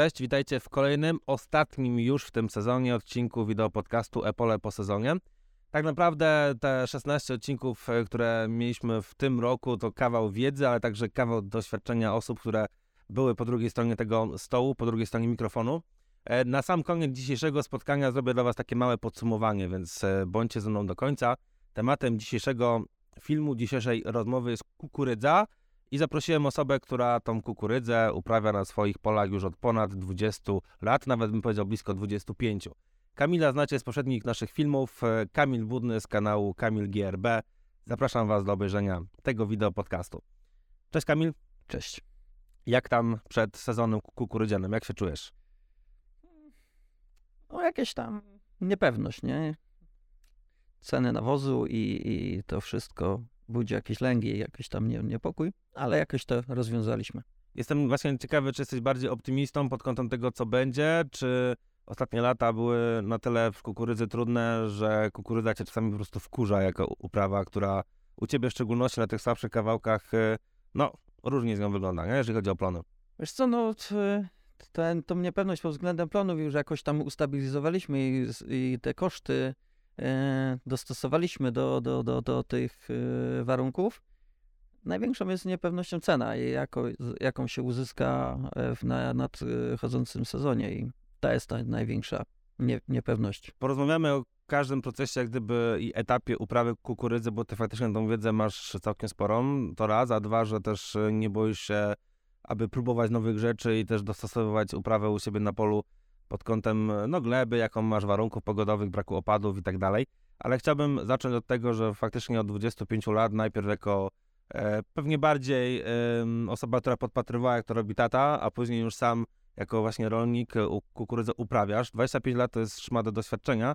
Cześć, witajcie w kolejnym, ostatnim już w tym sezonie odcinku wideo podcastu Epole po sezonie. Tak naprawdę te 16 odcinków, e, które mieliśmy w tym roku, to kawał wiedzy, ale także kawał doświadczenia osób, które były po drugiej stronie tego stołu, po drugiej stronie mikrofonu. E, na sam koniec dzisiejszego spotkania zrobię dla Was takie małe podsumowanie, więc e, bądźcie ze mną do końca. Tematem dzisiejszego filmu, dzisiejszej rozmowy jest kukurydza i zaprosiłem osobę, która tą kukurydzę uprawia na swoich polach już od ponad 20 lat, nawet bym powiedział blisko 25. Kamila znacie z poprzednich naszych filmów. E, Kamil Budny z kanału Kamil GRB. Zapraszam Was do obejrzenia tego wideo podcastu. Cześć Kamil. Cześć. Jak tam przed sezonem kukurydzianym? Jak się czujesz? No jakieś tam niepewność, nie? Ceny nawozu i, i to wszystko budzi jakieś lęgi, jakiś tam nie, niepokój, ale jakoś to rozwiązaliśmy. Jestem właśnie ciekawy, czy jesteś bardziej optymistą pod kątem tego, co będzie, czy ostatnie lata były na tyle w kukurydzy trudne, że kukurydza cię czasami po prostu wkurza jako uprawa, która u ciebie w szczególności na tych słabszych kawałkach, y, no, różnie z nią wygląda, nie? jeżeli chodzi o plony. Wiesz co, no ten, tą niepewność pod względem plonów już jakoś tam ustabilizowaliśmy i, i te koszty dostosowaliśmy do, do, do, do tych e, warunków. Największą jest niepewnością cena jako, jaką się uzyska e, w na, nadchodzącym sezonie i ta jest ta największa nie, niepewność. Porozmawiamy o każdym procesie, jak gdyby i etapie uprawy kukurydzy, bo ty faktycznie tą wiedzę masz całkiem sporą, to raz, a dwa, że też nie boisz się, aby próbować nowych rzeczy i też dostosowywać uprawę u siebie na polu pod kątem no, gleby, jaką masz warunków pogodowych, braku opadów i tak dalej. Ale chciałbym zacząć od tego, że faktycznie od 25 lat najpierw jako e, pewnie bardziej e, osoba, która podpatrywała, jak to robi tata, a później już sam jako właśnie rolnik kukurydzę uprawiasz. 25 lat to jest szmada doświadczenia.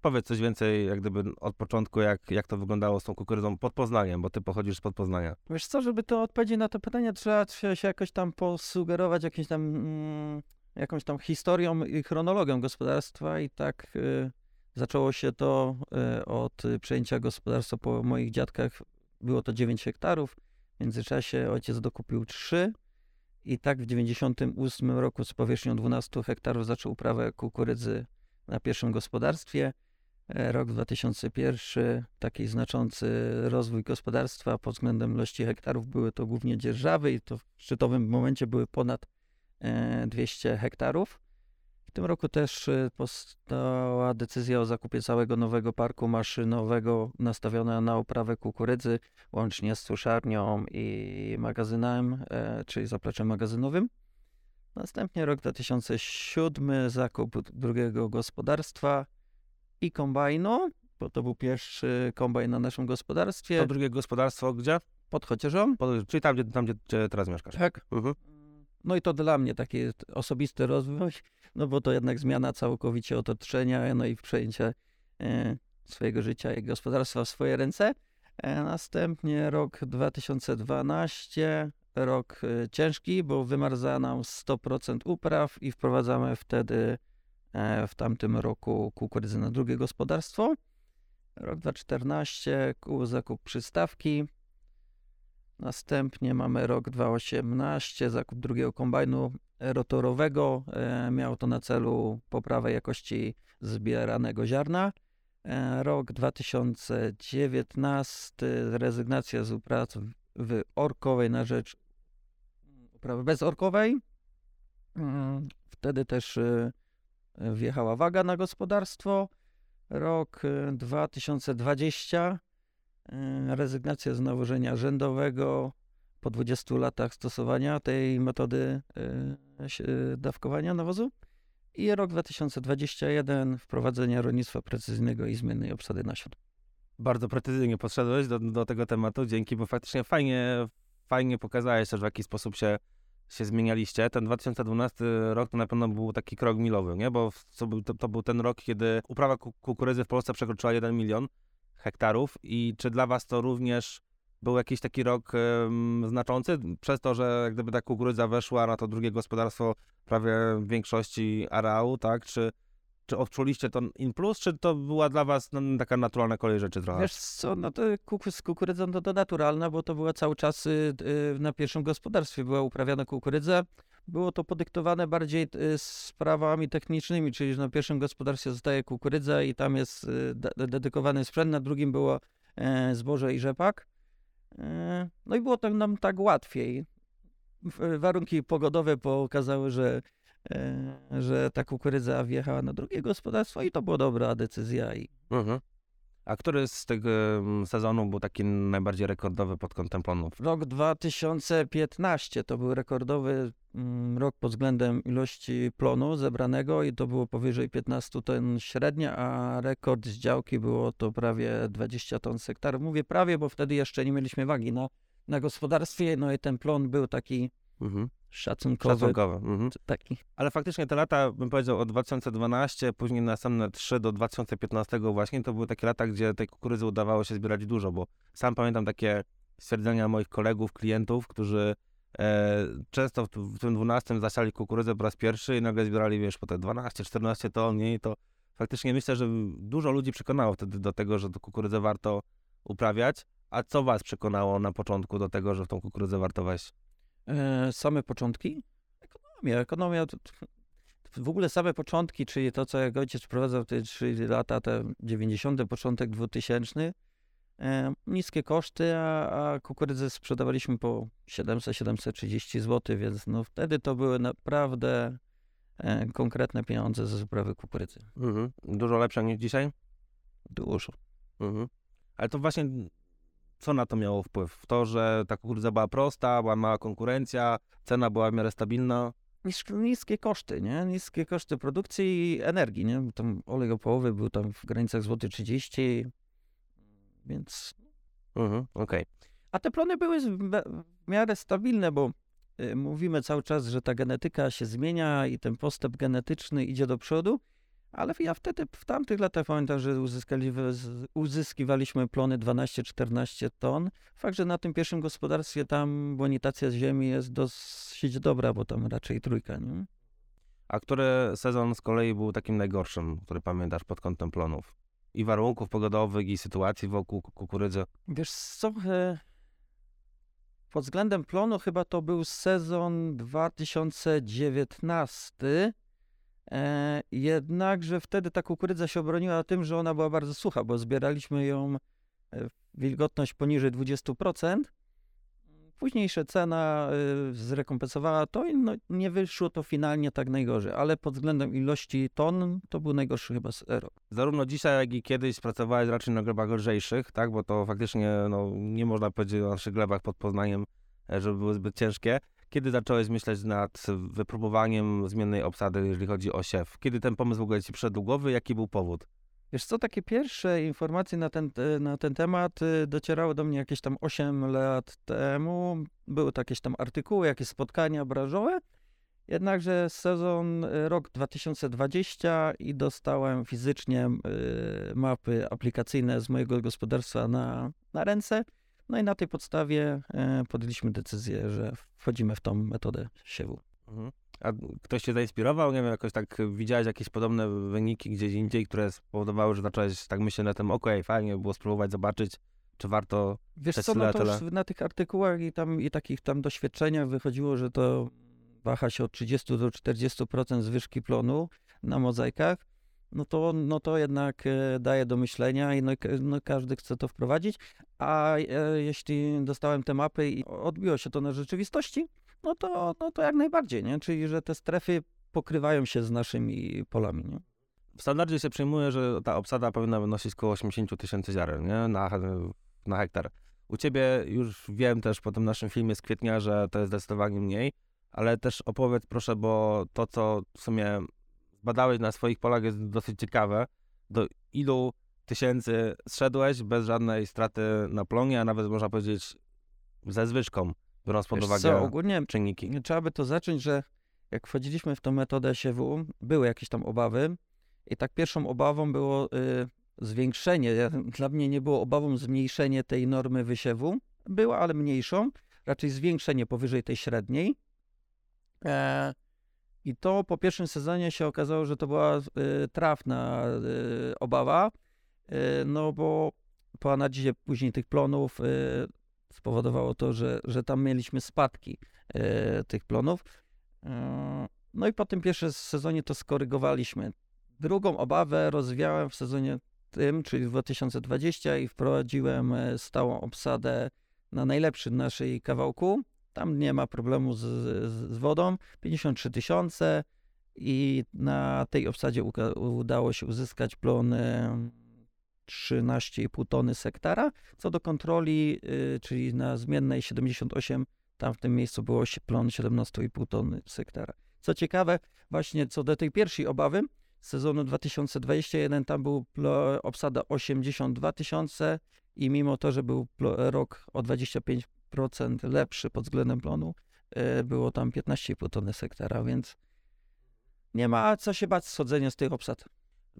Powiedz coś więcej, jak gdyby od początku, jak, jak to wyglądało z tą kukurydzą pod Poznaniem, bo ty pochodzisz z pod Poznania. Wiesz co, żeby to odpowiedzieć na to pytanie, trzeba, trzeba się jakoś tam posugerować jakimś tam, mm, jakąś tam historią i chronologią gospodarstwa i tak y, zaczęło się to y, od przejęcia gospodarstwa po moich dziadkach. Było to 9 hektarów. W międzyczasie ojciec dokupił 3 i tak w 98 roku z powierzchnią 12 hektarów zaczął uprawę kukurydzy na pierwszym gospodarstwie. E, rok 2001, taki znaczący rozwój gospodarstwa pod względem ilości hektarów. Były to głównie dzierżawy i to w szczytowym momencie były ponad 200 e, hektarów. W tym roku też e, powstała decyzja o zakupie całego nowego parku maszynowego nastawiona na uprawę kukurydzy, łącznie z suszarnią i magazynem, czyli zapleczem magazynowym. Następnie rok 2007, zakup drugiego gospodarstwa i kombajnu, bo to był pierwszy kombajn na naszym gospodarstwie. To drugie gospodarstwo gdzie? Pod Chocieżą. Pod, czyli tam, gdzie, tam, gdzie teraz mieszkasz. Tak. Mhm. No i to dla mnie taki osobisty rozwój, no bo to jednak zmiana całkowicie otoczenia, no i przejęcie swojego życia i gospodarstwa w swoje ręce. E, następnie rok 2012, rok e, ciężki, bo wymarza nam 100% upraw i wprowadzamy wtedy E, w tamtym roku kukurydzy na drugie gospodarstwo. Rok 2014 zakup przystawki. Następnie mamy rok 2018, zakup drugiego kombajnu rotorowego. E, miało to na celu poprawę jakości zbieranego ziarna. E, rok 2019, rezygnacja z uprawy orkowej na rzecz uprawy bezorkowej. Mm, wtedy też wjechała waga na gospodarstwo. Rok 2020, y, y, rezygnacja z nawożenia rzędowego po 20 latach stosowania tej metody y, dawkowania nawozu. I rok 2021, wprowadzenie rolnictwa precyzyjnego i zmiennej obsady nasion. Bardzo precyzyjnie podszedłeś do, do tego tematu, dzięki, bo faktycznie fajnie, fajnie pokazałeś też, w jaki sposób się się zmienialiście. Ten 2012 rok to na pewno był taki krok milowy, nie? Bo to był, to był ten rok, kiedy uprawa kukurydzy w Polsce przekroczyła 1 milion hektarów i czy dla was to również był jakiś taki rok znaczący, przez to, że jak gdyby ta kukurydza weszła na to drugie gospodarstwo prawie w większości areału, tak? Czy, czy odczuliście to in plus, czy to była dla was no, taka naturalna kolej rzeczy trochę? Wiesz co, no to kuku, z kukurydzą to, to naturalna, bo to była cały czas y, y, na pierwszym gospodarstwie była uprawiana kukurydza. Było to podyktowane bardziej y, sprawami technicznymi, czyli że na pierwszym gospodarstwie zostaje kukurydza i tam jest y, de- dedykowany sprzęt, na drugim było e, zboże i rzepak. E, no i było tam nam tak łatwiej. W- Warunki pogodowe pokazały, że, e, że ta kukurydza wjechała na drugie gospodarstwo i to była dobra decyzja. I Mhm. A który z tego sezonu był taki najbardziej rekordowy pod kątem planów? Rok 2015 to był rekordowy mm, rok pod względem ilości plonu zebranego i to było powyżej 15 ton średnia, a rekord z działki było to prawie 20 ton z hektaru. Mówię prawie, bo wtedy jeszcze nie mieliśmy wagi na, na gospodarstwie, no i ten plon był taki Mhm. Szacunkowy. Szacunkowy. Mhm. Taki. Ale faktycznie te lata, bym powiedział, od 2012, później następne 3 do 2015 właśnie, to były takie lata, gdzie tej kukurydzy udawało się zbierać dużo, bo sam pamiętam takie stwierdzenia moich kolegów, klientów, którzy e, często w, w tym 12 zasiali kukurydzę po raz pierwszy i nagle zbierali, wiesz, po te 12-14 ton, nie? I to faktycznie myślę, że dużo ludzi przekonało wtedy do tego, że kukurydzę warto uprawiać. A co was przekonało na początku do tego, że w tą kukurydzę warto wejść? E, same początki? Ekonomia. Ekonomia to, w ogóle same początki, czyli to, co jak ojciec prowadzał te 3 lata, te 90., początek 2000, e, niskie koszty, a, a kukurydzę sprzedawaliśmy po 700-730 zł, więc no wtedy to były naprawdę e, konkretne pieniądze ze sprawy kukurydzy. Mhm. Dużo lepsze niż dzisiaj? Dużo. Mhm. Ale to właśnie co na to miało wpływ? W to, że ta kukurydza była prosta, była mała konkurencja, cena była w miarę stabilna. Nis- Niskie koszty, nie? Niskie koszty produkcji i energii, nie? Tam olej opałowy był tam w granicach złoty 30, więc Mhm. Okej. A te plony były w miarę stabilne, bo y, mówimy cały czas, że ta genetyka się zmienia i ten postęp genetyczny idzie do przodu, ale ja wtedy w tamtych latach pamiętam, że uzyskali, uzyskiwaliśmy plony 12-14 ton. Fakt, że na tym pierwszym gospodarstwie tam bonitacja ziemi jest dosyć dobra, bo tam raczej trójka, nie? A który sezon z kolei był takim najgorszym, który pamiętasz pod kątem plonów? I warunków pogodowych, i sytuacji wokół ku- kukurydzy. Wiesz co, e, pod względem plonu chyba to był sezon 2019, e, jednakże wtedy ta kukurydza się obroniła tym, że ona była bardzo sucha, bo zbieraliśmy ją e, wilgotność poniżej 20%. Późniejsza cena e, zrekompensowała to i no, nie wyszło to finalnie tak najgorzej, ale pod względem ilości ton to był najgorszy chyba rok. Zarówno dzisiaj, jak i kiedyś pracowałeś raczej na glebach lżejszych, tak? Bo to faktycznie no, nie można powiedzieć o naszych glebach pod Poznaniem, e, żeby były zbyt ciężkie. Kiedy zacząłeś myśleć nad wypróbowaniem zmiennej obsady, jeżeli chodzi o siew? Kiedy ten pomysł w ogóle ci przyszedł głowy? Jaki był powód? Wiesz co, takie pierwsze informacje na ten, te- na ten temat y, docierały do mnie jakieś tam 8 lat temu. Były to jakieś tam artykuły, jakieś spotkania branżowe. Jednakże sezon, y, rok 2020 i dostałem fizycznie y, mapy aplikacyjne z mojego gospodarstwa na, na ręce. No i na tej podstawie y, podjęliśmy decyzję, że wchodzimy w tą metodę siewu. Mhm. A ktoś cię zainspirował? Nie wiem, jakoś tak widziałeś jakieś podobne wyniki gdzieś indziej, które spowodowały, że zacząłeś tak myśleć na tym, okej, fajnie by było spróbować zobaczyć, czy warto... Wiesz co, no to już na tych artykułach i tam i takich tam doświadczeniach wychodziło, że to waha się od 30 do 40% zwyżki plonu na mozaikach, no to, no to jednak e, daje do myślenia i no, no każdy chce to wprowadzić, a e, jeśli dostałem te mapy i odbiło się to na rzeczywistości, no to, no to jak najbardziej, nie? Czyli, że te strefy pokrywają się z naszymi polami, nie? W standardzie się przyjmuje, że ta obsada powinna wynosić około 80 tysięcy ziaren nie? Na, na hektar. U ciebie już wiem też po tym naszym filmie z kwietnia, że to jest zdecydowanie mniej, ale też opowiedz proszę, bo to, co w sumie badałeś na swoich polach jest dosyć ciekawe. Do ilu tysięcy zszedłeś bez żadnej straty na plonie, a nawet można powiedzieć ze zwyżką, biorąc pod Wiesz uwagę co, ogólnie czynniki. Trzeba by to zacząć, że jak wchodziliśmy w tą metodę siewu, były jakieś tam obawy i tak pierwszą obawą było y, zwiększenie. Dla mnie nie było obawą zmniejszenie tej normy wysiewu. Była, ale mniejszą. Raczej zwiększenie powyżej tej średniej. E, I to po pierwszym sezonie się okazało, że to była y, trafna y, obawa, y, no bo po analizie później tych plonów spowodowało to, że, że tam mieliśmy spadki tych plonów. No i po tym pierwszym sezonie to skorygowaliśmy. Drugą obawę rozwiałem w sezonie tym, czyli w 2020 i wprowadziłem stałą obsadę na najlepszy naszej kawałku. Tam nie ma problemu z, z, z wodą. 53 tysiące i na tej obsadzie udało się uzyskać plon 13,5 tony z hektara. Co do kontroli, y, czyli na zmiennej 78, tam w tym miejscu było plon 17,5 tony z hektara. Co ciekawe, właśnie co do tej pierwszej obawy, sezonu 2021 tam był obsada 82 tysiące i mimo to, że był rok o 25% lepszy pod względem plonu, y, było tam 15,5 tony z hektara, więc nie ma co się bać schodzenia z tych obsad.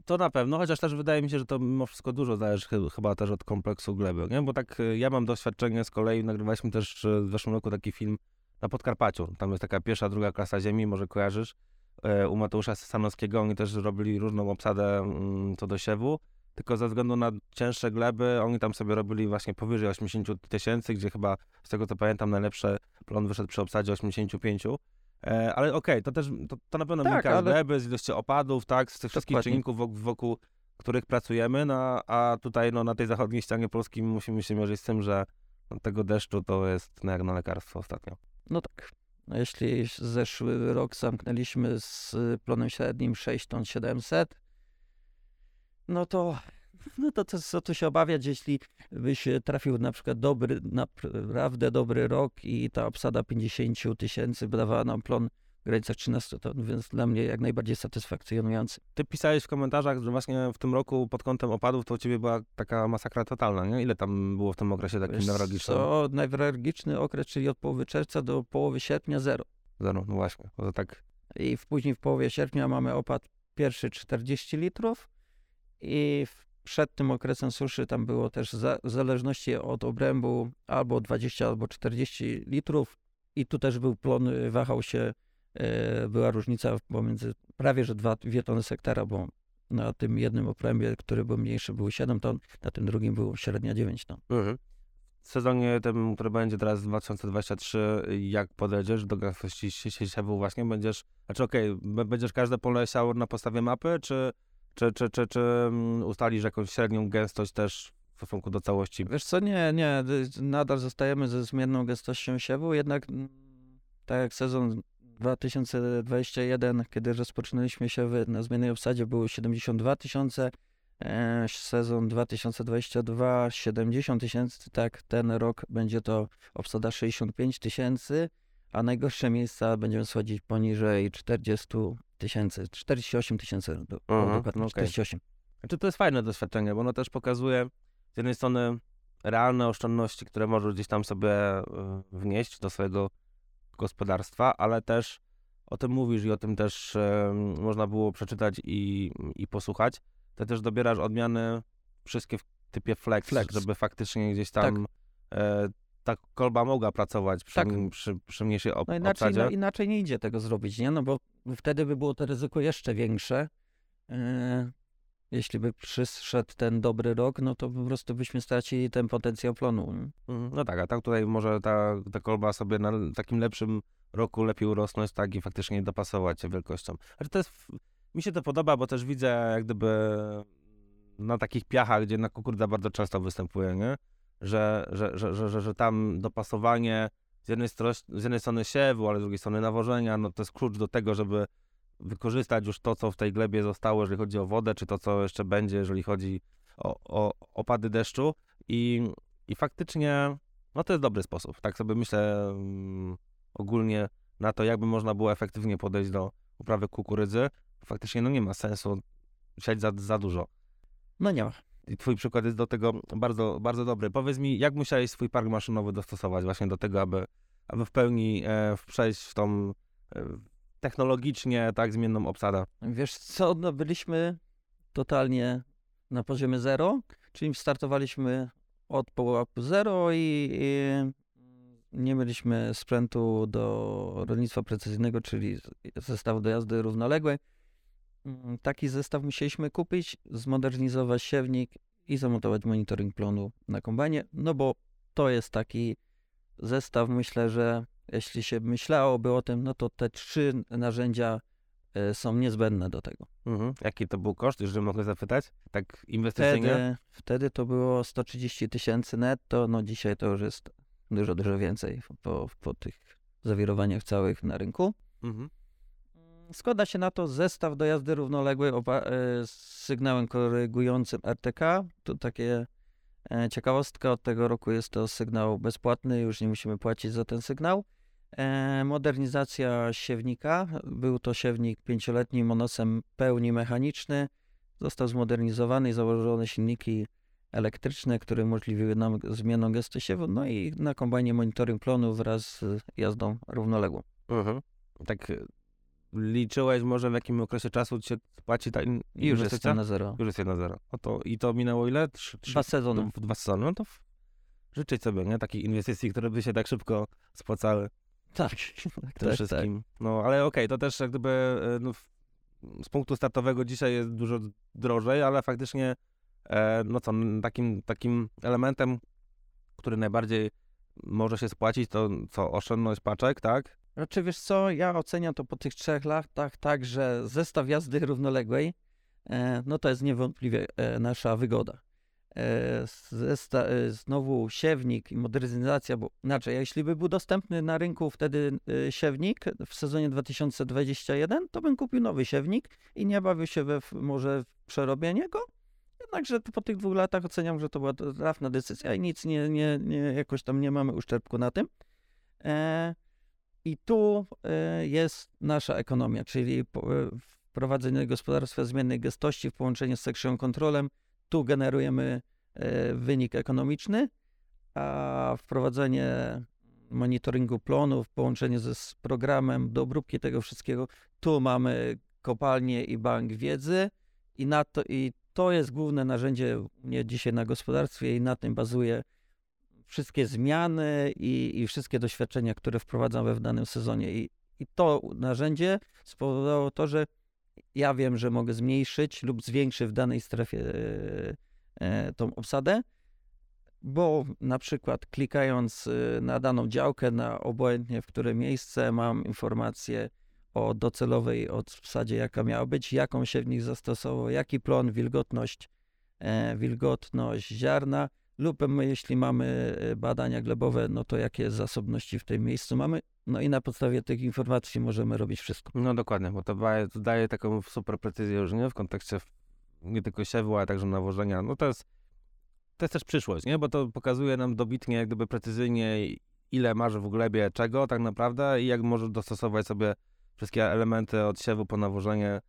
To na pewno, chociaż też wydaje mi się, że to mimo wszystko dużo zależy chyba też od kompleksu gleby, nie? Bo tak y, ja mam doświadczenie z kolei, nagrywaliśmy też y, w zeszłym roku taki film na Podkarpaciu. Tam jest taka pierwsza, druga klasa ziemi, może kojarzysz, u Mateusza Sanowskiego. Oni też robili różną obsadę mm, co do siewu, tylko ze względu na cięższe gleby, oni tam sobie robili właśnie powyżej 80 tysięcy, gdzie chyba, z tego co pamiętam, najlepszy plon wyszedł przy obsadzie 85 E, ale okej, okay, to też, to, to na pewno tak, wynika ale... z gleby, z ilości opadów, tak, z tych wszystkich Dokładnie. czynników, wokół, wokół których pracujemy, no, a tutaj no, na tej zachodniej ścianie Polski musimy się mierzyć z tym, że no, tego deszczu to jest no, jak na lekarstwo ostatnio. No tak. No, jeśli zeszły rok zamknęliśmy z plonem średnim 6 ton 700, no to no to co, co tu się obawiać, jeśli byś trafił na przykład dobry, naprawdę dobry rok i ta obsada 50 tysięcy dawała nam plon w granicach 13 ton, więc dla mnie jak najbardziej satysfakcjonujący. Ty pisałeś w komentarzach, że właśnie w tym roku pod kątem opadów to u ciebie była taka masakra totalna, nie? Ile tam było w tym okresie takim newralgicznym? To newralgiczny okres, czyli od połowy czerwca do połowy sierpnia zero. Zero, no właśnie, to tak. I w, później w połowie sierpnia mamy opad pierwszy 40 litrów i przed tym okresem suszy tam było też za, w zależności od obrębu albo 20 albo 40 litrów i tu też był plon, wahał się, e, była różnica pomiędzy prawie że 2, 2 tony z hektara, bo na tym jednym obrębie, który był mniejszy, było 7 ton, na tym drugim było średnia 9 ton. Mhm. W sezonie tym, który będzie teraz 2023, jak podejdziesz do gęstości siewu właśnie, będziesz, znaczy okej, okay, będziesz każde pole siał na podstawie mapy, czy czy, czy, czy, czy mm, ustalisz jakąś średnią gęstość też w stosunku do całości? Wiesz co, nie, nie, nadal zostajemy ze zmienną gęstością siewu, jednak mm, tak jak sezon 2021, kiedy rozpoczynaliśmy siewy na zmiennej obsadzie były 72 tysiące, e, sezon 2022 70 tysięcy, tak ten rok będzie to obsada 65 tysięcy, a najgorsze miejsca będziemy schodzić poniżej 40 tysięcy, 48 tysięcy dokładnie, okay. 48. Znaczy to jest fajne doświadczenie, bo ono też pokazuje z jednej strony realne oszczędności, które możesz gdzieś tam sobie e, wnieść do swojego gospodarstwa, ale też o tym mówisz i o tym też e, można było przeczytać i, i posłuchać. Ty też dobierasz odmiany wszystkie w typie flex, flex. żeby faktycznie gdzieś tam tak. e, ta kolba mogła pracować przy, tak. przy, przy mniejszej op- no inaczej, no, inaczej nie idzie tego zrobić, nie? No bo wtedy by było to ryzyko jeszcze większe. E, jeśli by przyszedł ten dobry rok, no to po prostu byśmy stracili ten potencjał plonu. Mhm. No tak, a tak tutaj może ta, ta kolba sobie na takim lepszym roku lepiej urosnąć, tak i faktycznie dopasować się wielkością. Ale to jest, mi się to podoba, bo też widzę jak gdyby na takich piachach, gdzie na kukurydza bardzo często występuje, nie? Że, że, że, że, że, tam dopasowanie z jednej, strony, z jednej strony siewu, ale z drugiej strony nawożenia, no to jest klucz do tego, żeby wykorzystać już to, co w tej glebie zostało, jeżeli chodzi o wodę, czy to, co jeszcze będzie, jeżeli chodzi o, o opady deszczu i, i faktycznie, no to jest dobry sposób. Tak sobie myślę um, ogólnie na to, jakby można było efektywnie podejść do uprawy kukurydzy. Faktycznie, no nie ma sensu siać za, za dużo. No nie ma. Twój przykład jest do tego bardzo, bardzo dobry. Powiedz mi, jak musiałeś swój park maszynowy dostosować właśnie do tego, aby, aby w pełni e, przejść w tą e, technologicznie tak zmienną obsadę? Wiesz co, no byliśmy totalnie na poziomie zero, czyli startowaliśmy od pułapu zero i, i nie mieliśmy sprzętu do rolnictwa precyzyjnego, czyli zestawu do jazdy równoległej. Mm, taki zestaw musieliśmy kupić, zmodernizować siewnik i zamontować monitoring plonu na kombajnie, no bo to jest taki zestaw, myślę, że jeśli się myślałoby o tym, no to te trzy narzędzia e, są niezbędne do tego. Mhm. Jaki to był koszt, jeżeli mogę zapytać? Tak inwestycyjnie? Wtedy, wtedy to było 130 tysięcy netto, no dzisiaj to już jest dużo, dużo więcej po, po tych zawirowaniach całych na rynku. Mhm. Składa się na to zestaw do jazdy równoległej e, z sygnałem korygującym RTK. Tu takie e, ciekawostka, od tego roku jest to sygnał bezpłatny, już nie musimy płacić za ten sygnał. E, Modernizacja siewnika. Był to siewnik pięcioletni monosem pełni mechaniczny. Został zmodernizowany i założone silniki elektryczne, które umożliwiły nam zmianę gestu siewu, no i na kombajnie monitoring plonu wraz z jazdą równoległą. Mhm. Tak y, liczyłeś może w jakim okresie czasu ci się płaci ta in- I już na zero. Już jest 1-0. No to, I to minęło ile? Trzy, trzy, Dwa sezony. dwa sezony. No to w... życzyć sobie, nie? Takich inwestycji, które by się tak szybko spłacały Tak, tym tak, tak. wszystkim. No ale okej, to też jak gdyby e, no, z punktu startowego dzisiaj jest dużo drożej, ale faktycznie e, no co, takim, takim elementem, który najbardziej może się spłacić, to co, oszczędność paczek, tak? Znaczy wiesz co, ja oceniam to po tych trzech latach tak, że zestaw jazdy równoległej, e, no to jest niewątpliwie e, nasza wygoda. E, znowu siewnik i modernizacja, bo inaczej, jeśli by był dostępny na rynku wtedy siewnik w sezonie 2021, to bym kupił nowy siewnik i nie bawił się we może w przerobienie go. Jednakże po tych dwóch latach oceniam, że to była trafna decyzja i nic nie, nie, nie jakoś tam nie mamy uszczerbku na tym. E, i tu e, jest nasza ekonomia, czyli e, wprowadzenie gospodarstwa zmiennej gęstości w połączeniu z section controlem. Tu generujemy e, wynik ekonomiczny, a wprowadzenie monitoringu plonu w połączeniu ze z programem do obróbki tego wszystkiego, tu mamy kopalnię i bank wiedzy i, na to, i to jest główne narzędzie dzisiaj na gospodarstwie i na tym bazuje wszystkie zmiany i, i wszystkie doświadczenia, które wprowadzamy w danym sezonie. I, I to narzędzie spowodowało to, że ja wiem, że mogę zmniejszyć lub zwiększyć w danej strefie e, e, tą obsadę, bo na przykład klikając e, na daną działkę, na obojętnie w które miejsce, mam informację o docelowej obsadzie, jaka miała być, jaką siewnik zastosował, jaki plon, wilgotność, wilgotność ziarna, lub jeśli mamy e, badania glebowe, no to jakie zasobności w tym miejscu mamy. No i na podstawie tych informacji możemy robić wszystko. No dokładnie, bo to daje, to daje taką super precyzję już, nie? W kontekście nie tylko siewu, ale także nawożenia. No to jest, to jest też przyszłość, nie? Bo to pokazuje nam dobitnie, jak gdyby precyzyjnie, ile masz w glebie czego tak naprawdę i jak możesz dostosować sobie wszystkie elementy od siewu po nawożenie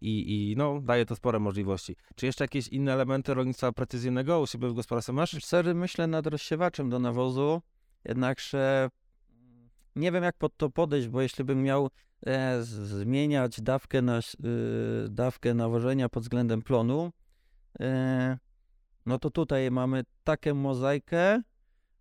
i, i no, daje to spore możliwości. Czy jeszcze jakieś inne elementy rolnictwa precyzyjnego u siebie w gospodarstwie masz? Sery myślę nad rozsiewaczem do nawozu, jednakże nie wiem jak pod to podejść, bo jeśli bym miał e, zmieniać dawkę, na, y, dawkę nawożenia pod względem plonu, e, no to tutaj mamy taką mozaikę,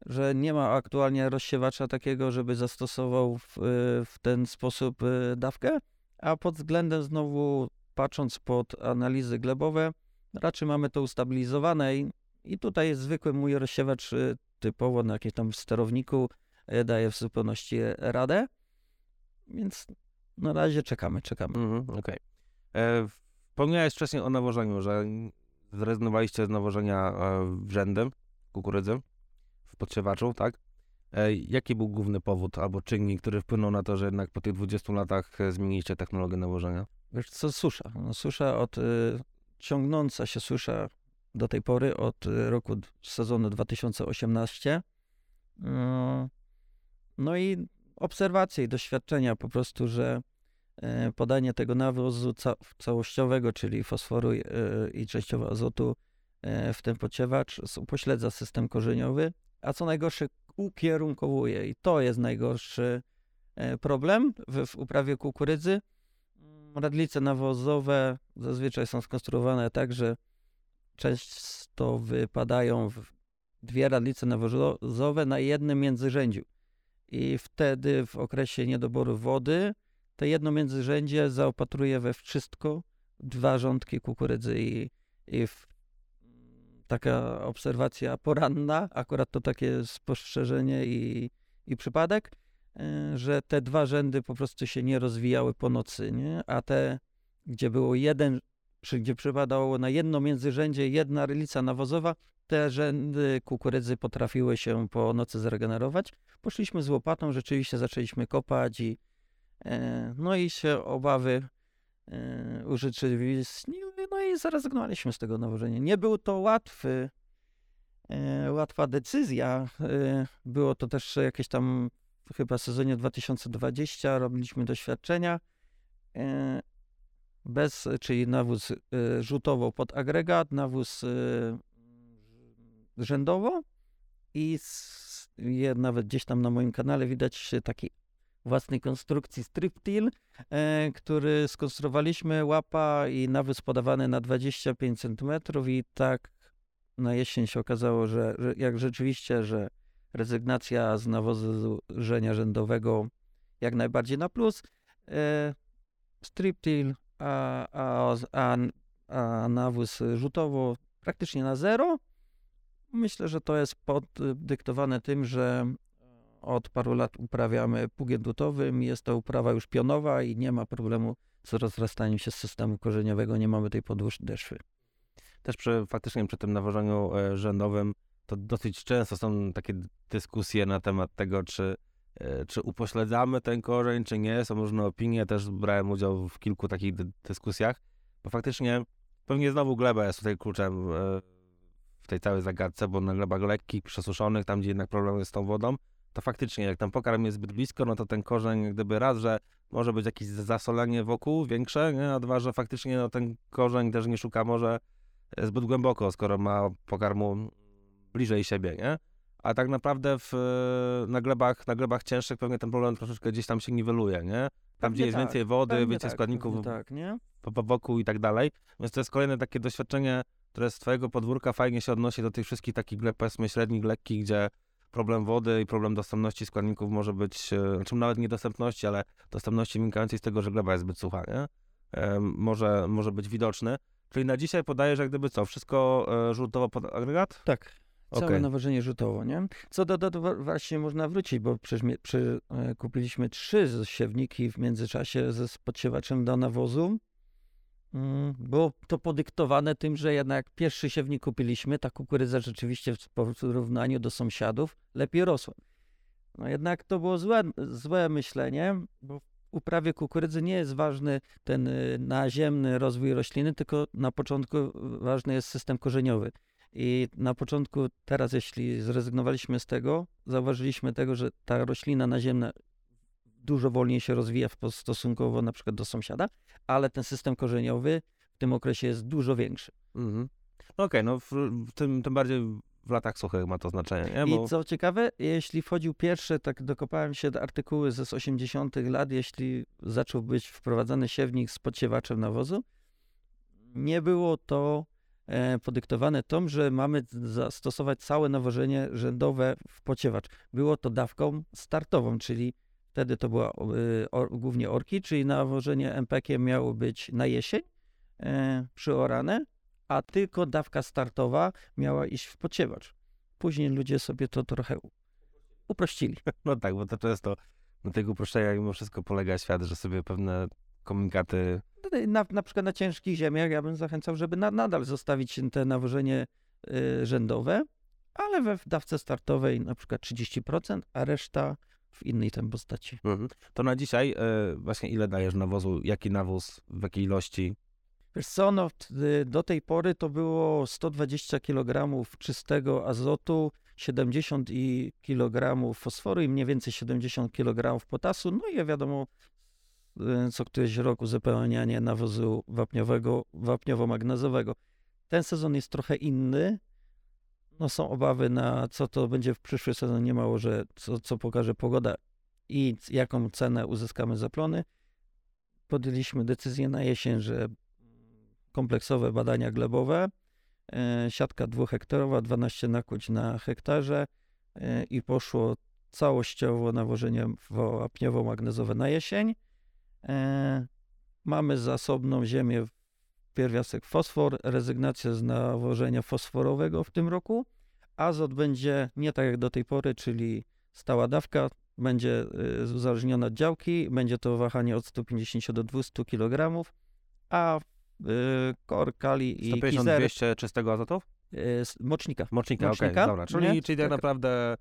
że nie ma aktualnie rozsiewacza takiego, żeby zastosował w, y, w ten sposób y, dawkę, a pod względem znowu patrząc pod analizy glebowe, raczej mamy to ustabilizowane i, i tutaj jest zwykły mój rozsiewacz y, typowo na jakimś tam sterowniku y, daje w zupełności radę, więc na razie czekamy, czekamy. Mhm, okej. E, Wspomniałeś wcześniej o nawożeniu, że zrezygnowaliście z nawożenia e, wrzędem kukurydzy w podsiewaczu, tak? E, Jaki był główny powód albo czynnik, który wpłynął na to, że jednak po tych 20 latach e, zmieniliście technologię nawożenia? Wiesz co, susza. No, susza od, y, ciągnąca się susza do tej pory od roku sezonu 2018. Y, No i obserwacje i doświadczenia po prostu, że podanie tego nawozu ca całościowego, czyli fosforu i częściowo azotu w ten podsiewacz s- upośledza system korzeniowy, a co najgorsze ukierunkowuje i to jest najgorszy y, problem w, w uprawie kukurydzy. Radlice nawozowe zazwyczaj są skonstruowane tak, że często wypadają dwie radlice nawozowe na jednym międzyrzędziu. I wtedy w okresie niedoboru wody to jedno międzyrzędzie zaopatruje we wszystko dwa rządki kukurydzy i, i w, taka obserwacja poranna, akurat to takie spostrzeżenie i, i przypadek, e, że te dwa rzędy po prostu się nie rozwijały po nocy, nie? a te, gdzie było jeden, gdzie przypadało na jedno międzyrzędzie jedna rylica nawozowa, te rzędy kukurydzy potrafiły się po nocy zregenerować. Poszliśmy z łopatą, rzeczywiście zaczęliśmy kopać i e, no i się obawy e, urzeczywistniły, no i zrezygnowaliśmy z tego nawożenia. Nie był to łatwy, e, łatwa decyzja. E, było to też jakieś tam chyba sezonie 2020 robiliśmy doświadczenia e, bez, czyli nawóz rzutowo pod agregat, nawóz rzędowo i nawet gdzieś tam na moim kanale widać taki własnej konstrukcji striptil, e, który skonstruowaliśmy, łapa i nawóz podawany na 25 cm i tak na jesień się okazało, że, jak rzeczywiście, że rezygnacja z nawożenia rzędowego jak najbardziej na plus, e, striptil, a, a, a, a nawóz rzutowo praktycznie na zero, Myślę, że to jest podyktowane tym, że od paru lat uprawiamy pługiem dutowym. Jest to uprawa już pionowa i nie ma problemu z rozrastaniem się systemu korzeniowego. Nie mamy tej podłuż deszwy. Też przy, faktycznie przy tym nawożeniu e, rzędowym to dosyć często są takie dyskusje na temat tego, czy, e, czy upośledzamy ten korzeń, czy nie. Są różne opinie. Też brałem udział w kilku takich dy- dyskusjach, bo faktycznie pewnie znowu gleba jest tutaj kluczem e, w tej całej zagadce, bo na glebach lekkich, przesuszonych, tam gdzie jednak problem jest z tą wodą, to faktycznie jak ten pokarm jest zbyt blisko, no to ten korzeń jak gdyby raz, że może być jakieś zasolenie wokół większe, nie? a dwa, że faktycznie no, ten korzeń też nie szuka może e, zbyt głęboko, skoro ma pokarmu bliżej siebie, nie? A tak naprawdę w, e, na, glebach, na glebach cięższych pewnie ten problem troszeczkę gdzieś tam się niweluje, nie? Tam, gdzie Pewnie jest tak, więcej wody, więcej tak, składników tak, nie? po, po wokół i tak dalej. Więc to jest kolejne takie doświadczenie, które z twojego podwórka fajnie się odnosi do tych wszystkich takich gleb, powiedzmy średnich, lekkich, gdzie problem wody i problem dostępności składników może być, e, znaczy nawet niedostępności, ale dostępności wynikającej z tego, że gleba jest zbyt sucha, nie? Może, może być widoczny. Czyli na dzisiaj podajesz jak gdyby co, wszystko e, żółtowo pod agregat? Tak. Całe Okej. nawożenie rzutowo, nie? Co do, do, do właśnie można wrócić, bo przecież przy, e, kupiliśmy trzy siewniki w międzyczasie ze z podsiewaczem do nawozu. Mm, Było to podyktowane tym, że jednak pierwszy siewnik kupiliśmy, ta kukurydza rzeczywiście w porównaniu do sąsiadów lepiej rosła. No jednak to było złe, złe myślenie, bo w uprawie kukurydzy nie jest ważny ten y, naziemny rozwój rośliny, tylko na początku ważny jest system korzeniowy. I na początku, teraz jeśli zrezygnowaliśmy z tego, zauważyliśmy tego, że ta roślina naziemna dużo wolniej się rozwija w stosunkowo na przykład do sąsiada, ale ten system korzeniowy w tym okresie jest dużo większy. Mhm. No Okej, no w, w tym, tym bardziej w latach suchych ma to znaczenie, nie? Bo... I co ciekawe, jeśli wchodził pierwszy, tak dokopałem się do artykuły ze z 80 lat, jeśli zaczął być wprowadzany siewnik z podsiewaczem nawozu, nie było to e, podyktowane tym, że mamy zastosować całe nawożenie rzędowe w podsiewacz. Było to dawką startową, czyli wtedy to była e, or, głównie orki, czyli nawożenie MPK miało być na jesień e, przyorane, a tylko dawka startowa miała iść w podsiewacz. Później ludzie sobie to trochę uprościli. No tak, bo to często na tego uproszczenia mimo wszystko polega świat, że sobie pewne komunikaty Na, na przykład na ciężkich ziemiach ja bym zachęcał, żeby na, nadal zostawić te nawożenie y, rzędowe, ale we dawce startowej na przykład 30%, a reszta w innej tam postaci. Mhm. To na dzisiaj e, właśnie ile dajesz nawozu, jaki nawóz, w jakiej ilości? Wiesz co, no, y, do tej pory to było 120 kg czystego azotu, 70 i kg fosforu i mniej więcej 70 kg potasu. No i wiadomo, y, co któryś rok uzupełnianie nawozu wapniowego, wapniowo-magnezowego. Ten sezon jest trochę inny. No są obawy na co to będzie w przyszły sezon. Nie mało, że co, co pokaże pogoda i jaką cenę uzyskamy za plony. Podjęliśmy decyzję na jesień, że kompleksowe badania glebowe, e, siatka dwuhektarowa, 12 nakłuć na hektarze e, i poszło całościowo nawożenie wapniowo-magnezowe na jesień. E, Mamy zasobną ziemię, pierwiastek fosfor, rezygnacja z nawożenia fosforowego w tym roku. Azot będzie nie tak jak do tej pory, czyli stała dawka, będzie y, uzależnione od działki, będzie to wahanie od 150 do 200 kg, a y, kor, kali i 150-200 czystego azotu? y, mocznika. Mocznika, Mocznika, dobra. Czyli, nie? czyli tak Tak. naprawdę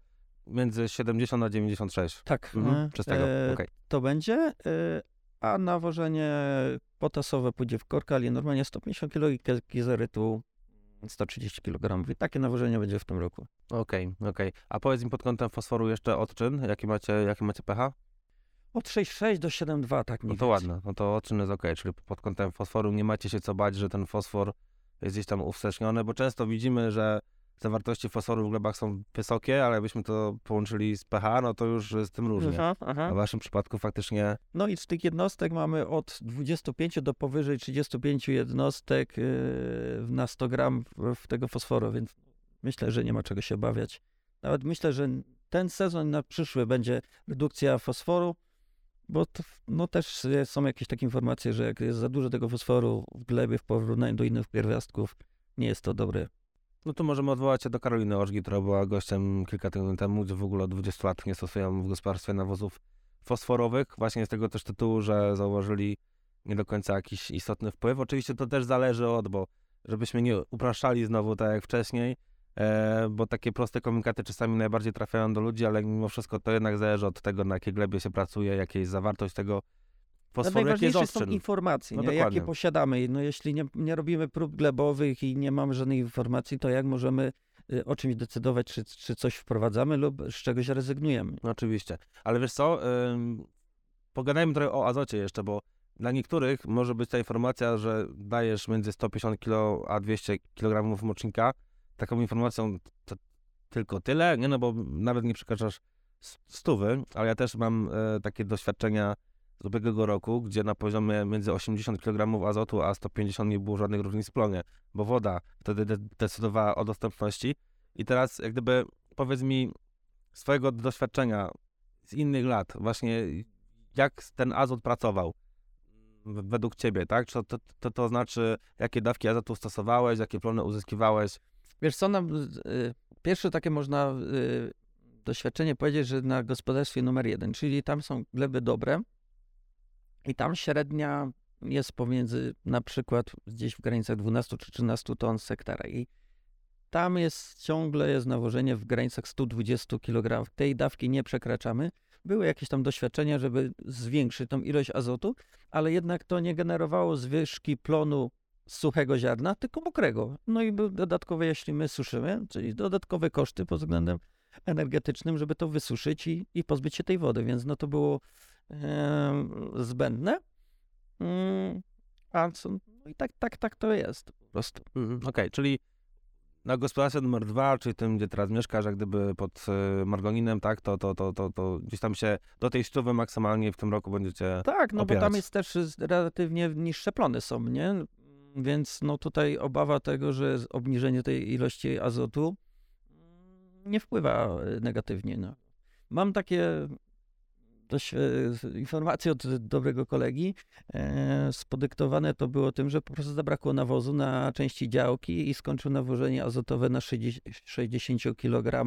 między 70 a 96. Tak, Mhm, czystego, e, okej. to będzie, a nawożenie potasowe pójdzie w korkali normalnie 150 kg kizerytu 130 kg. I takie nawożenie będzie w tym roku. Okej, okej. A powiedz mi pod kątem fosforu jeszcze odczyn, jaki macie, jaki macie pH? Od 6,6 do 7,2, tak No mniej to więcej. ładne, no to odczyn jest okej, czyli pod kątem fosforu nie macie się co bać, że ten fosfor jest gdzieś tam uwsteczniony, bo często widzimy, że zawartości fosforu w glebach są wysokie, ale jakbyśmy to połączyli z pH, no to już z tym różnie. Aha, aha. A w waszym przypadku faktycznie No i z tych jednostek mamy od 25 do powyżej 35 jednostek yy, na 100 gram tego fosforu, więc myślę, że nie ma czego się obawiać. Nawet myślę, że ten sezon na przyszły będzie redukcja fosforu, bo to, no też są jakieś takie informacje, że jak jest za dużo tego fosforu w glebie w porównaniu do innych pierwiastków, nie jest to dobre. No to możemy odwołać się do Karoliny Orzgi, która była gościem kilka tygodni temu, gdzie w ogóle od 20 lat nie stosują w gospodarstwie nawozów fosforowych, właśnie z tego też tytułu, że zauważyli nie do końca jakiś istotny wpływ. Oczywiście to też zależy od, bo żebyśmy nie upraszczali znowu tak jak wcześniej, e, bo takie proste komunikaty czasami najbardziej trafiają do ludzi, ale mimo wszystko to jednak zależy od tego, na jakiej glebie się pracuje, jaka jest zawartość tego fosforu, jaki jest Najważniejsze są informacje, No jakie posiadamy. No jeśli nie, nie robimy prób glebowych i nie mamy żadnych informacji, to jak możemy y, o czymś decydować, czy, czy coś wprowadzamy lub z czegoś rezygnujemy? No oczywiście. Ale wiesz co, ym, pogadajmy trochę o azocie jeszcze, bo dla niektórych może być ta informacja, że dajesz między 150 kg a 200 kg mocznika. Taką informacją to tylko tyle, nie no bo nawet nie przekraczasz stówy, ale ja też mam e, takie doświadczenia z ubiegłego roku, gdzie na poziomie między 80 kg azotu a 150 nie było żadnych różnic w plonie, bo woda wtedy de- decydowała o dostępności. I teraz jak gdyby powiedz mi swojego doświadczenia z innych lat, właśnie jak ten azot pracował według ciebie, tak? Czy to, to, to znaczy, jakie dawki azotu stosowałeś, jakie plony uzyskiwałeś? Wiesz co, nam, y, pierwsze takie można y, doświadczenie powiedzieć, że na gospodarstwie numer jeden, czyli tam są gleby dobre i tam średnia jest pomiędzy na przykład gdzieś w granicach 12 czy 13 ton z hektara i tam jest ciągle jest nawożenie w granicach 120 kg. Tej dawki nie przekraczamy. Były jakieś tam doświadczenia, żeby zwiększyć tą ilość azotu, ale jednak to nie generowało zwyżki plonu suchego ziarna, tylko mokrego. No i dodatkowe, jeśli my suszymy, czyli dodatkowe koszty pod względem energetycznym, żeby to wysuszyć i, i pozbyć się tej wody, więc no to było zbędne. Mm, a co, no i tak, tak, tak to jest po prostu. Mhm, Okej, czyli na gospodarstwie numer dwa, czyli tym, gdzie teraz mieszkasz, jak gdyby pod y, Margoninem, tak, to, to, to, to, to gdzieś tam się do tej stówy maksymalnie w tym roku będziecie... Tak, no bo tam opierać. jest też relatywnie niższe plony są, nie? Więc no tutaj obawa tego, że obniżenie tej ilości azotu mm, nie wpływa e, negatywnie. No. Mam takie dość, e, informacje od dobrego kolegi. E, spodyktowane to było tym, że po prostu zabrakło nawozu na części działki i skończył nawożenie azotowe na 60, 60 kg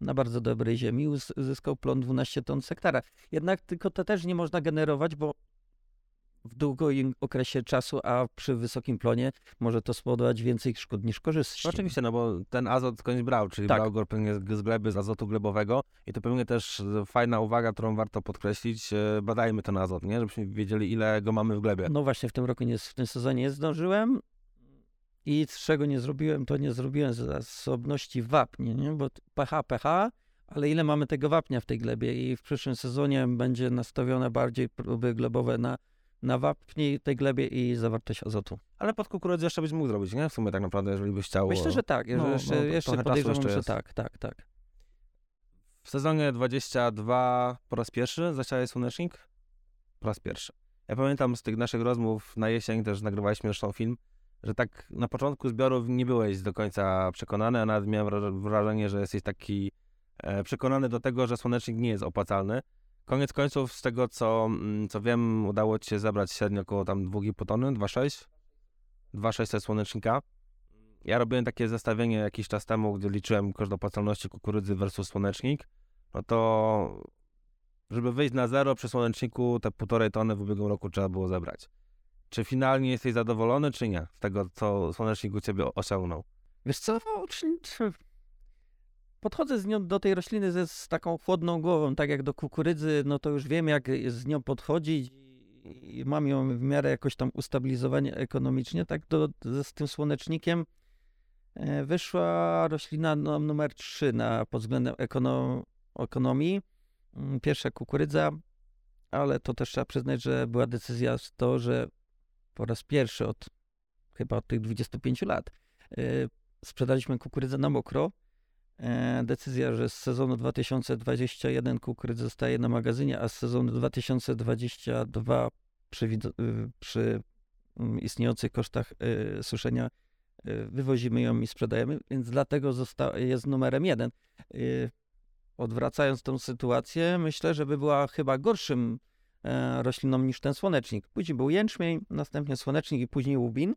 na bardzo dobrej ziemi. Uz- Uzyskał plon 12 ton z hektara. Jednak tylko to też nie można generować, bo w długim okresie czasu, a przy wysokim plonie może to spowodować więcej szkód niż korzyści. Oczywiście, no bo ten azot skądś brał, czyli Tak. brał go z gleby, z azotu glebowego i to pewnie też fajna uwaga, którą warto podkreślić, e, badajmy ten azot, nie? Żebyśmy wiedzieli, ile go mamy w glebie. No właśnie w tym roku, nie, w tym sezonie nie zdążyłem i z czego nie zrobiłem, to nie zrobiłem z zasobności wapni, nie? bo pH, pH, ale ile mamy tego wapnia w tej glebie i w przyszłym sezonie będzie nastawione bardziej próby glebowe na, na wapni tej glebie i zawartość azotu. Ale pod kukurydzę jeszcze byś mógł zrobić, nie? W sumie tak naprawdę, jeżeli byś chciał. Myślę, że tak, no, jeszcze, no, jeszcze podejrzewam, jeszcze że tak, tak, tak. W sezonie 22 po raz pierwszy zasiałeś słonecznik? Po raz pierwszy. Ja pamiętam z tych naszych rozmów na jesień, też nagrywaliśmy zresztą film, że tak na początku zbiorów nie byłeś do końca przekonany, a nawet miałem wra- wrażenie, że jesteś taki e, przekonany do tego, że słonecznik nie jest opłacalny. Koniec końców, z tego co, mm, co wiem, udało ci się zebrać średnio około tam 2,5 tony, 2,6? 2,600 słonecznika. Ja robiłem takie zestawienie jakiś czas temu, gdy liczyłem koszt opłacalności kukurydzy versus słonecznik. No to żeby wyjść na zero przy słoneczniku, te półtorej tony w ubiegłym roku trzeba było zebrać. Czy finalnie jesteś zadowolony, czy nie? Z tego, co słonecznik u ciebie osiągnął? Wiesz co, czy- podchodzę z nią do tej rośliny ze, z taką chłodną głową, tak jak do kukurydzy, no to już wiem, jak z nią podchodzić i mam ją w miarę jakoś tam ustabilizowanie ekonomicznie, tak do, z, tym słonecznikiem e, wyszła roślina no, numer 3 na, pod względem ekono, ekonomii. Mm, Pierwsza kukurydza, ale to też trzeba przyznać, że była decyzja to, że po raz pierwszy od chyba od tych 25 lat e, sprzedaliśmy kukurydzę na mokro. E, Decyzja, że z sezonu 2021 kukurydza zostaje na magazynie, a z sezonu 2022 przy, wid- y, przy mm, istniejących kosztach y, suszenia y, wywozimy ją i sprzedajemy, więc dlatego zosta- jest numerem jeden. Odwracając tą sytuację, myślę, że by była chyba gorszym e, rośliną niż ten słonecznik. Później był jęczmień, następnie słonecznik i później łubin.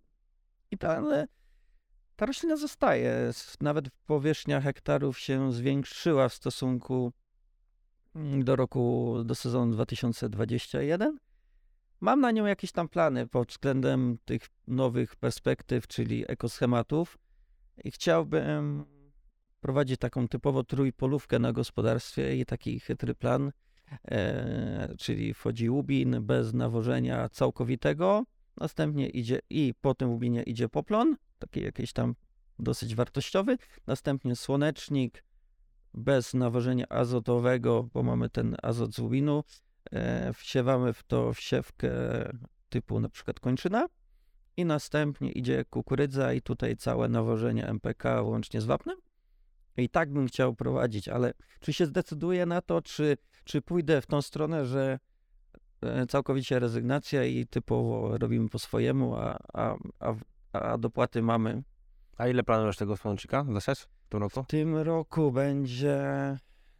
I ale ta roślina zostaje. Nawet powierzchnia hektarów się zwiększyła w stosunku mm, do roku, do sezonu 2021. Mam na nią jakieś tam plany pod względem tych nowych perspektyw, czyli ekoschematów i chciałbym prowadzić taką typowo trójpolówkę na gospodarstwie i taki chytry plan, e, czyli wchodzi łubin bez nawożenia całkowitego, następnie idzie i po tym łubinie idzie poplon, taki jakiś tam dosyć wartościowy, następnie słonecznik bez nawożenia azotowego, bo mamy ten azot z łubinu, e, wsiewamy w to wsiewkę typu na przykład kończyna. I następnie idzie kukurydza i tutaj całe nawożenie MPK łącznie z wapnem. I tak bym chciał prowadzić, ale czy się zdecyduję na to, czy, czy pójdę w tą stronę, że e, całkowicie rezygnacja i typowo robimy po swojemu, a, a, a, a dopłaty mamy. A ile planujesz tego słonecznika zasiać w tym roku? W tym roku będzie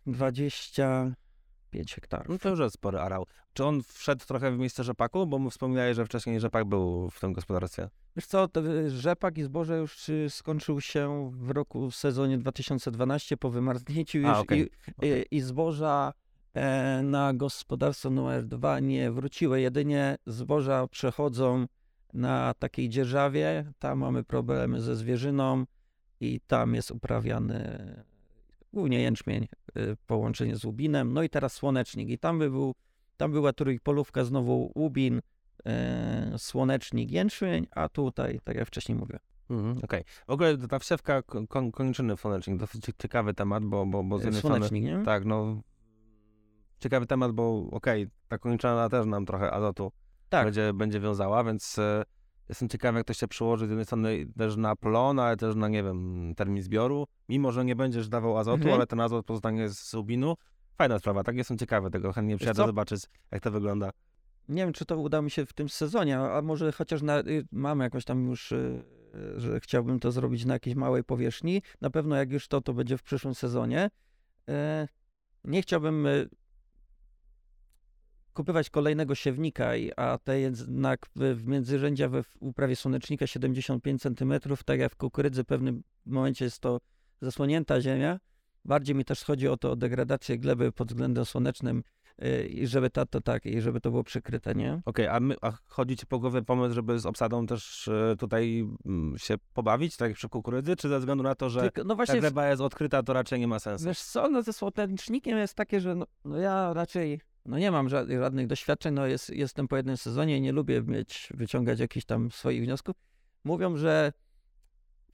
25 hektarów. No to już jest spory arał. Czy on wszedł trochę w miejsce rzepaku? Bo mu wspomniałeś, że wcześniej rzepak był w tym gospodarstwie. Wiesz co, y, rzepak i zboże już y, skończył się w roku, w sezonie 2012 po wymarznięciu już A, okej, i, i, i zboża e, na gospodarstwo numer dwa nie wróciły. Jedynie zboża przechodzą na takiej dzierżawie. Tam mamy problemy ze zwierzyną i tam jest uprawiany głównie jęczmień, y, połączenie z łubinem. No i teraz słonecznik. I tam by był, tam była trójpolówka znowu łubin, e, słonecznik, jęczmień, a tutaj, tak jak wcześniej mówię. Mhm, Okej. W ogóle ta wsiewka kon- kończyny słonecznik, dosyć ciekawy temat, bo, bo, bo z jednej strony... Słonecznik, nie? Tak, no... Ciekawy temat, bo okej, ta kończyna też nam trochę azotu Tak. będzie, będzie wiązała, więc e, jestem ciekawy, jak to się przełoży z jednej strony też na plon, ale też na, nie wiem, termin zbioru. Mimo, że nie będziesz dawał azotu, Mhm. ale ten azot pozostanie z łubinu. Fajna sprawa, tak? Jestem ciekawy tego, chętnie przyjadę zobaczyć, jak to wygląda. Nie wiem, czy to uda mi się w tym sezonie, a może chociaż na, y, mam jakąś tam już, y, że chciałbym to zrobić na jakiejś małej powierzchni. Na pewno jak już to, to będzie w przyszłym sezonie. E, Nie chciałbym y, kupywać kolejnego siewnika, a te jednak w, międzyrzędzia we uprawie słonecznika 75 cm, tak jak w kukurydzy w pewnym momencie jest to zasłonięta ziemia. Bardziej mi też chodzi o to, o degradację gleby pod względem słonecznym y, i żeby to, to tak, i żeby to było przykryte, nie? Okej, a, my, a chodzi ci po głowie pomysł, żeby z obsadą też e, tutaj mm, się pobawić, tak jak przy kukurydzy, czy ze względu na to, że Tylko, no ta właśnie, gleba jest odkryta, to raczej nie ma sensu? wiesz co, no ze słonecznikiem jest takie, że no, no ja raczej, no nie mam żadnych, doświadczeń, no jest, jestem po jednym sezonie i nie lubię mieć, wyciągać jakichś tam swoich wniosków. Mówią, że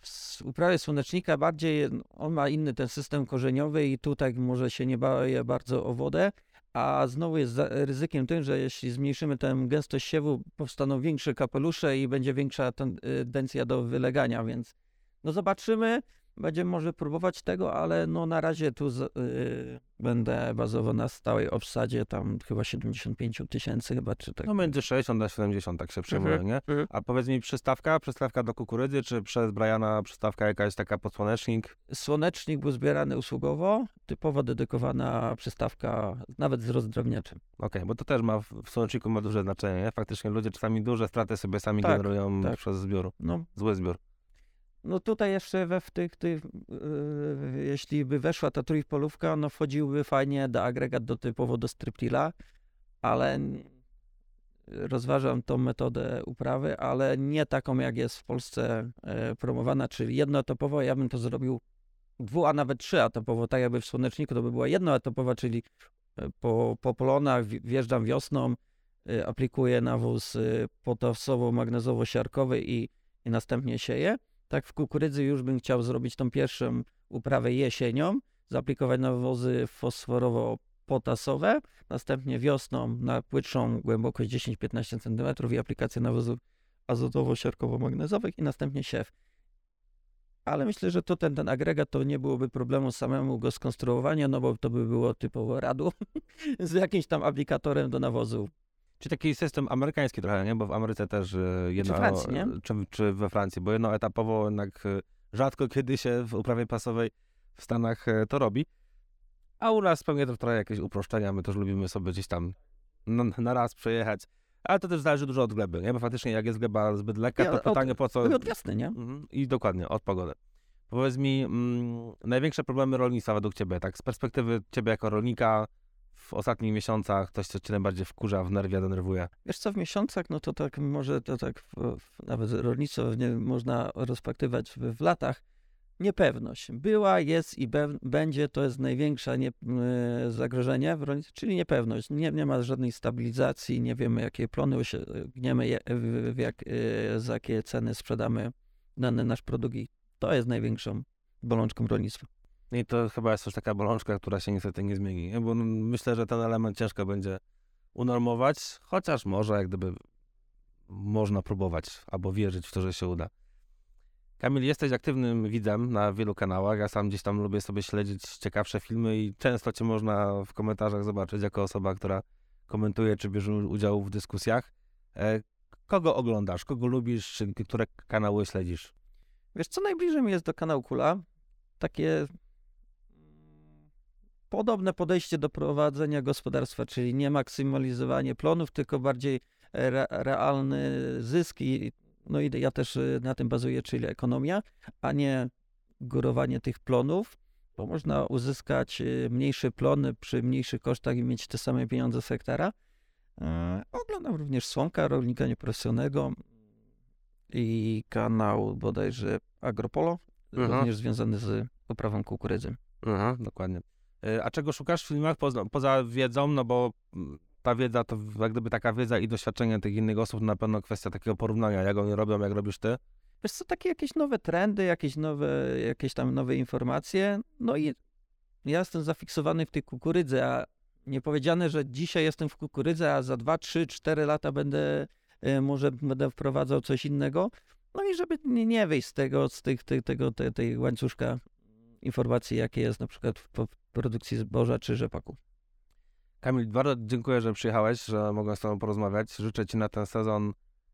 w uprawie słonecznika bardziej, on ma inny ten system korzeniowy i tutaj może się nie baje bardzo o wodę, a znowu jest ryzykiem tym, że jeśli zmniejszymy tę gęstość siewu, powstaną większe kapelusze i będzie większa tendencja do wylegania, więc no zobaczymy. Będziemy może próbować tego, ale no na razie tu z, y, będę bazował na stałej obsadzie, tam chyba 75 tysięcy chyba, czy tak. No między 60 a 70 tak się przyjmuje, Mhm, nie? mhm. A powiedz mi, przystawka, przystawka do kukurydzy, czy przez Briana przystawka jakaś taka podsłonecznik? Słonecznik był zbierany usługowo, typowo dedykowana przystawka, nawet z rozdrobniaczem. Okej, bo to też ma, w w słoneczniku ma duże znaczenie, nie? Faktycznie ludzie czasami duże straty sobie sami Tak, generują tak. przez zbiór, No, zły zbiór. No tutaj jeszcze we w tych, tych yy, jeśli by weszła ta trójpolówka, no wchodziłby fajnie do agregat do typowo do striptila, ale n- rozważam tą metodę uprawy, ale nie taką jak jest w Polsce e, promowana, czyli jednoetopowo. Ja bym to zrobił dwu, a nawet trzyetopowo, tak jakby w słoneczniku to by była jednoetopowa, czyli e, po, po polonach wj- wjeżdżam wiosną, e, aplikuję nawóz potasowo-magnezowo-siarkowy i, i następnie sieję. Tak w kukurydzy już bym chciał zrobić tą pierwszą uprawę jesienią, zaaplikować nawozy fosforowo-potasowe, następnie wiosną na płytszą głębokość 10-15 cm i aplikację nawozów azotowo-siarkowo-magnezowych i następnie siew. Ale myślę, że to ten, ten agregat to nie byłoby problemu samemu go skonstruowania, no bo to by było typowo radło z jakimś tam aplikatorem do nawozu. Czy taki system amerykański trochę, nie? Bo w Ameryce też e, jedno... Francji, nie? Czy, czy we Francji, bo jednoetapowo jednak e, rzadko kiedy się w uprawie pasowej w Stanach e, to robi. A u nas pewnie to trochę jakieś uproszczenia, my też lubimy sobie gdzieś tam na, na raz przejechać. Ale to też zależy dużo od gleby, nie? Bo faktycznie jak jest gleba zbyt lekka, to pytanie po co... Od wiosny, nie? Mhm, I dokładnie, od pogody. Powiedz mi, mm, największe problemy rolnictwa według Ciebie, tak z perspektywy Ciebie jako rolnika w ostatnich miesiącach, coś co Cię najbardziej wkurza, wnerwia, denerwuje? Wiesz co, w miesiącach, no to tak może to tak w, w, nawet rolnictwo nie można rozpaktywać w, w latach. Niepewność. Była, jest i be, będzie, to jest największe nie, e, zagrożenie w rolnictwie, czyli niepewność. Nie, nie ma żadnej stabilizacji, nie wiemy jakie plony osiągniemy, je- w jak, e, za jakie ceny sprzedamy dany nasz produkt i to jest największą bolączką rolnictwa. I to chyba jest też taka bolączka, która się niestety nie zmieni, bo no, myślę, że ten element ciężko będzie unormować, chociaż może jak gdyby można próbować albo wierzyć w to, że się uda. Kamil, jesteś aktywnym widzem na wielu kanałach. Ja sam gdzieś tam lubię sobie śledzić ciekawsze filmy i często cię można w komentarzach zobaczyć jako osoba, która komentuje czy bierze udział w dyskusjach. E, kogo oglądasz, kogo lubisz, czy które kanały śledzisz? Wiesz, co najbliżej mi jest do kanału Kula? Takie podobne podejście do prowadzenia gospodarstwa, czyli nie maksymalizowanie plonów, tylko bardziej re, realny zysk i no i ja też y, na tym bazuję, czyli ekonomia, a nie górowanie tych plonów, bo można uzyskać y, mniejsze plony przy mniejszych kosztach i mieć te same pieniądze z hektara. E, Oglądam również Słonka, rolnika nieprofesjonalnego i kanał bodajże Agropolo, Mhm. również związany z uprawą kukurydzy. Aha, dokładnie. E, A czego szukasz w filmach? Poza, poza wiedzą, no bo mm, ta wiedza to jak gdyby taka wiedza i doświadczenie tych innych osób to na pewno kwestia takiego porównania, jak oni robią, jak robisz ty. Wiesz co, takie jakieś nowe trendy, jakieś nowe, jakieś tam nowe informacje, no i ja jestem zafiksowany w tej kukurydzy, a nie powiedziane, że dzisiaj jestem w kukurydze, a za 2, 3, 4 lata będę, e, może będę wprowadzał coś innego, no i żeby nie, wyjść z tego, z tych, tych, tego, te, tej łańcuszka informacji, jakie jest na przykład w produkcji zboża czy rzepaku. Kamil, bardzo dziękuję, że przyjechałeś, że mogłem z tobą porozmawiać. Życzę ci na ten sezon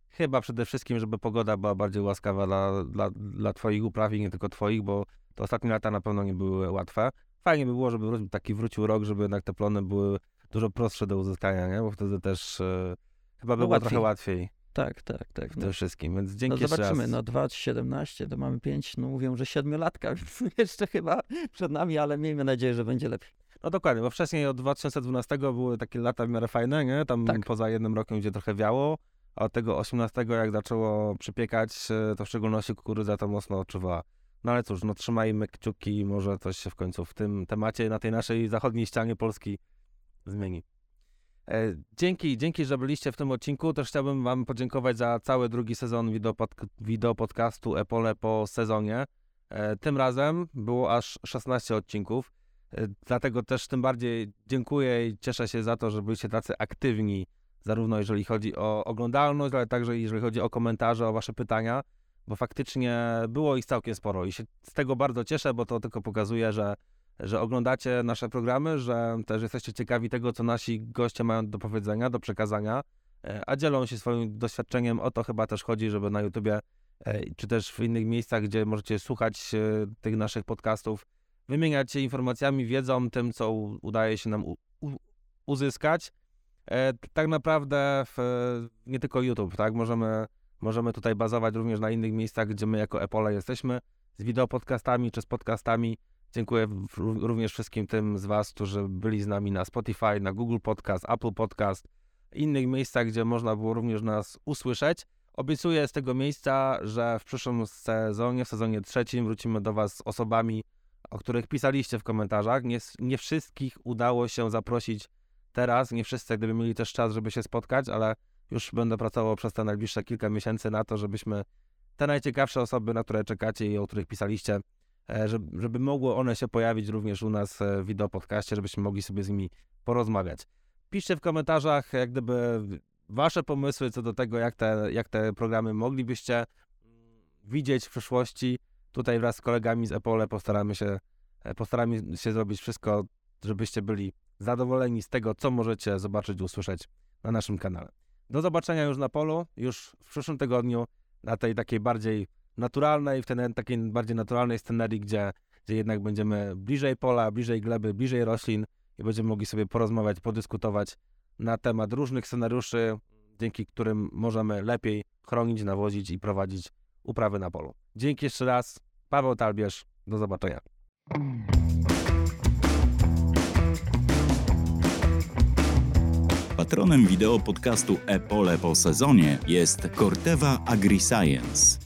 chyba przede wszystkim, żeby pogoda była bardziej łaskawa dla, dla, dla twoich upraw i nie tylko twoich, bo te ostatnie lata na pewno nie były łatwe. Fajnie by było, żeby taki wrócił rok, żeby jednak te plony były dużo prostsze do uzyskania, nie? bo wtedy też e, chyba by No było łatwiej. trochę łatwiej Tak, tak, tak. w No. tym wszystkim, więc No dzięki jeszcze zobaczymy, raz. no 2,17 to mamy 5, no mówią, że 7 latka, więc jeszcze chyba przed nami, ale miejmy nadzieję, że będzie lepiej. No dokładnie, bo wcześniej od 2012 były takie lata w miarę fajne, nie? Tam Tak. poza jednym rokiem, gdzie trochę wiało, a od tego 18 jak zaczęło przypiekać, e, to w szczególności kukurydza to mocno odczuwała. No ale cóż, no trzymajmy kciuki, może coś się w końcu w tym temacie na tej naszej zachodniej ścianie Polski zmieni. E, Dzięki, dzięki, że byliście w tym odcinku. Też chciałbym Wam podziękować za cały drugi sezon wideo, wideo Epole po sezonie. E, Tym razem było aż 16 odcinków. E, Dlatego też tym bardziej dziękuję i cieszę się za to, że byliście tacy aktywni, zarówno jeżeli chodzi o oglądalność, ale także jeżeli chodzi o komentarze, o wasze pytania, bo faktycznie było ich całkiem sporo i się z tego bardzo cieszę, bo to tylko pokazuje, że, że oglądacie nasze programy, że też jesteście ciekawi tego, co nasi goście mają do powiedzenia, do przekazania, e, a dzielą się swoim doświadczeniem. O to chyba też chodzi, żeby na YouTubie e, czy też w innych miejscach, gdzie możecie słuchać e, tych naszych podcastów, wymieniać się informacjami, wiedzą, tym, co udaje się nam uzyskać. Tak naprawdę w, nie tylko YouTube, tak? Możemy możemy tutaj bazować również na innych miejscach, gdzie my jako Epole jesteśmy, z wideopodcastami czy z podcastami. Dziękuję również wszystkim tym z Was, którzy byli z nami na Spotify, na Google Podcast, Apple Podcast, innych miejscach, gdzie można było również nas usłyszeć. Obiecuję z tego miejsca, że w przyszłym sezonie, w sezonie trzecim wrócimy do Was z osobami, o których pisaliście w komentarzach. Nie, nie wszystkich udało się zaprosić teraz, nie wszyscy gdyby mieli też czas, żeby się spotkać, ale już będę pracował przez te najbliższe kilka miesięcy na to, żebyśmy te najciekawsze osoby, na które czekacie i o których pisaliście, żeby, żeby mogły one się pojawić również u nas w wideopodcaście, żebyśmy mogli sobie z nimi porozmawiać. Piszcie w komentarzach, jak gdyby wasze pomysły co do tego, jak te, jak te programy moglibyście widzieć w przyszłości. Tutaj wraz z kolegami z Epole postaramy się, e, postaramy się zrobić wszystko, żebyście byli zadowoleni z tego, co możecie zobaczyć, usłyszeć na naszym kanale. Do zobaczenia już na polu, już w przyszłym tygodniu, na tej takiej bardziej naturalnej, w tej takiej bardziej naturalnej scenerii, gdzie, gdzie jednak będziemy bliżej pola, bliżej gleby, bliżej roślin i będziemy mogli sobie porozmawiać, podyskutować na temat różnych scenariuszy, dzięki którym możemy lepiej chronić, nawozić i prowadzić uprawy na polu. Dzięki jeszcze raz. Paweł Talbierz. Do zobaczenia. Patronem wideo podcastu Epole po sezonie jest Corteva AgriScience